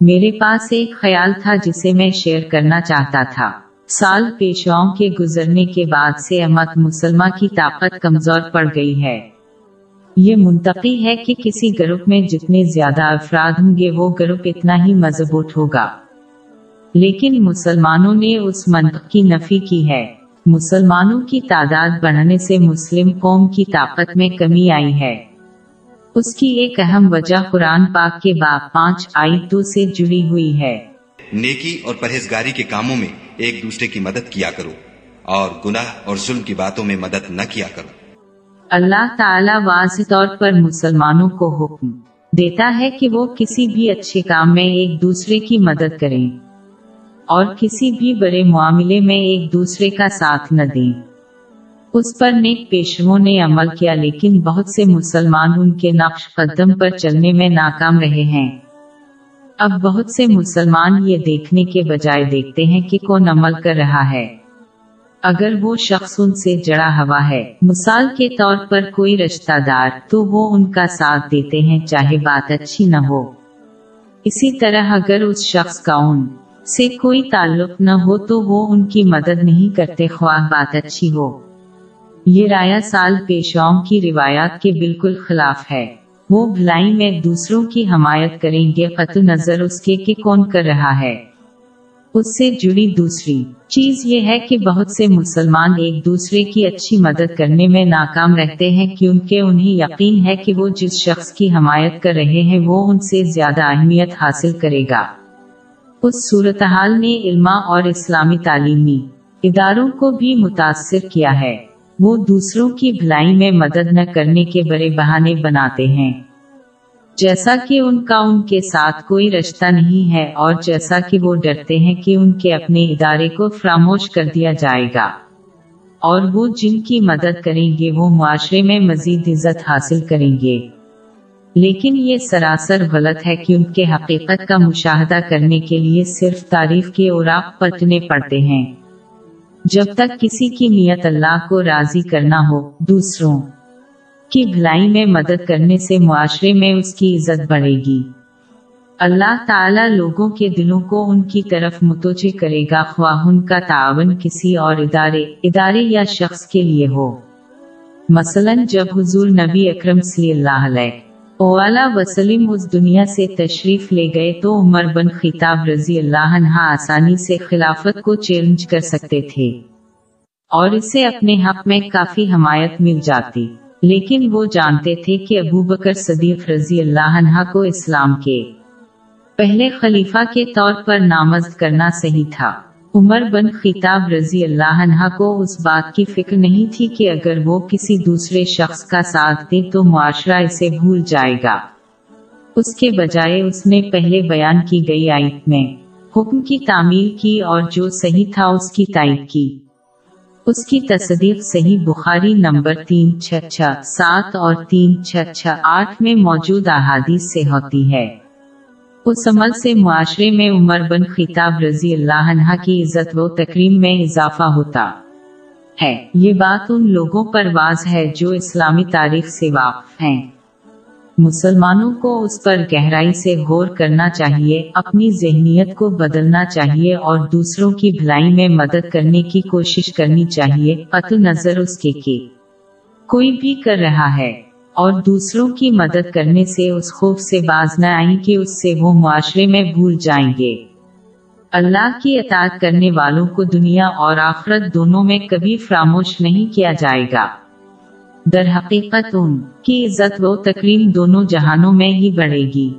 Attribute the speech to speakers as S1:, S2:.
S1: میرے پاس ایک خیال تھا جسے میں شیئر کرنا چاہتا تھا۔ سال پیشواؤں کے گزرنے کے بعد سے امت مسلمہ کی طاقت کمزور پڑ گئی ہے۔ یہ منتقی ہے کہ کسی گروپ میں جتنے زیادہ افراد ہوں گے وہ گروپ اتنا ہی مضبوط ہوگا۔ لیکن مسلمانوں نے اس منطق کی نفی کی ہے۔ مسلمانوں کی تعداد بڑھنے سے مسلم قوم کی طاقت میں کمی آئی ہے۔ اس کی ایک اہم وجہ قرآن پاک کے باپ پانچ آئی تو سے جڑی ہوئی ہے۔
S2: نیکی اور پرہیزگاری کے کاموں میں ایک دوسرے کی مدد کیا کرو اور گناہ اور ظلم کی باتوں میں مدد نہ کیا کرو۔
S1: اللہ تعالی واضح طور پر مسلمانوں کو حکم دیتا ہے کہ وہ کسی بھی اچھے کام میں ایک دوسرے کی مدد کریں اور کسی بھی بڑے معاملے میں ایک دوسرے کا ساتھ نہ دیں۔ اس پر نیک پیشوں نے عمل کیا لیکن بہت سے مسلمان ان کے نقش قدم پر چلنے میں ناکام رہے ہیں۔ اب بہت سے مسلمان یہ دیکھنے کے بجائے دیکھتے ہیں کہ کون عمل کر رہا ہے۔ اگر وہ شخص ان سے جڑا ہوا ہے، مثال کے طور پر کوئی رشتہ دار، تو وہ ان کا ساتھ دیتے ہیں چاہے بات اچھی نہ ہو۔ اسی طرح اگر اس شخص کا ان سے کوئی تعلق نہ ہو، تو وہ ان کی مدد نہیں کرتے خواہ بات اچھی ہو۔ یہ رایا سال پیشواؤں کی روایات کے بالکل خلاف ہے۔ وہ بھلائی میں دوسروں کی حمایت کریں گے، قطع نظر اس کے کہ کون کر رہا ہے۔ اس سے جڑی دوسری چیز یہ ہے کہ بہت سے مسلمان ایک دوسرے کی اچھی مدد کرنے میں ناکام رہتے ہیں، کیونکہ انہیں یقین ہے کہ وہ جس شخص کی حمایت کر رہے ہیں، وہ ان سے زیادہ اہمیت حاصل کرے گا۔ اس صورتحال نے علما اور اسلامی تعلیمی اداروں کو بھی متاثر کیا ہے۔ وہ دوسروں کی بھلائی میں مدد نہ کرنے کے بڑے بہانے بناتے ہیں۔ جیسا کہ ان کا ان کے ساتھ کوئی رشتہ نہیں ہے اور جیسا کہ وہ ڈرتے ہیں کہ ان کے اپنے ادارے کو فراموش کر دیا جائے گا۔ اور وہ جن کی مدد کریں گے، وہ معاشرے میں مزید عزت حاصل کریں گے۔ لیکن یہ سراسر غلط ہے کہ ان کے حقیقت کا مشاہدہ کرنے کے لیے صرف تعریف کے اوراق پٹنے پڑتے ہیں۔ جب تک کسی کی نیت اللہ کو راضی کرنا ہو، دوسروں کی بھلائی میں مدد کرنے سے معاشرے میں اس کی عزت بڑھے گی۔ اللہ تعالی لوگوں کے دلوں کو ان کی طرف متوجہ کرے گا خواہ ان کا تعاون کسی اور ادارے ادارے یا شخص کے لیے ہو۔ مثلا جب حضور نبی اکرم صلی اللہ علیہ اولا وسلم اس دنیا سے تشریف لے گئے تو عمر بن خطاب رضی اللہ عنہ آسانی سے خلافت کو چیلنج کر سکتے تھے۔ اور اسے اپنے حق میں کافی حمایت مل جاتی۔ لیکن وہ جانتے تھے کہ ابو بکر صدیق رضی اللہ عنہ کو اسلام کے پہلے خلیفہ کے طور پر نامزد کرنا صحیح تھا۔ عمر بن خطاب رضی اللہ عنہ کو اس بات کی فکر نہیں تھی کہ اگر وہ کسی دوسرے شخص کا ساتھ دے تو معاشرہ اسے بھول جائے گا۔ اس کے بجائے اس نے پہلے بیان کی گئی آیت میں حکم کی تعمیل کی اور جو صحیح تھا اس کی تائید کی۔ اس کی تصدیق صحیح بخاری نمبر تین چھ چھ سات اور تین چھ چھ آٹھ میں موجود احادیث سے ہوتی ہے۔ اس عمل سے معاشرے میں عمر بن خطاب رضی اللہ عنہ کی عزت و تکریم میں اضافہ ہوتا ہے۔ یہ بات ان لوگوں پر واضح ہے جو اسلامی تاریخ سے واقف ہیں۔ مسلمانوں کو اس پر گہرائی سے غور کرنا چاہیے، اپنی ذہنیت کو بدلنا چاہیے اور دوسروں کی بھلائی میں مدد کرنے کی کوشش کرنی چاہیے۔ قطع نظر اس کے کہ کوئی بھی کر رہا ہے۔ اور دوسروں کی مدد کرنے سے اس خوف سے باز نہ آئیں کہ اس سے وہ معاشرے میں بھول جائیں گے۔ اللہ کی اطاعت کرنے والوں کو دنیا اور آخرت دونوں میں کبھی فراموش نہیں کیا جائے گا۔ در حقیقت ان کی عزت و تکریم دونوں جہانوں میں ہی بڑھے گی۔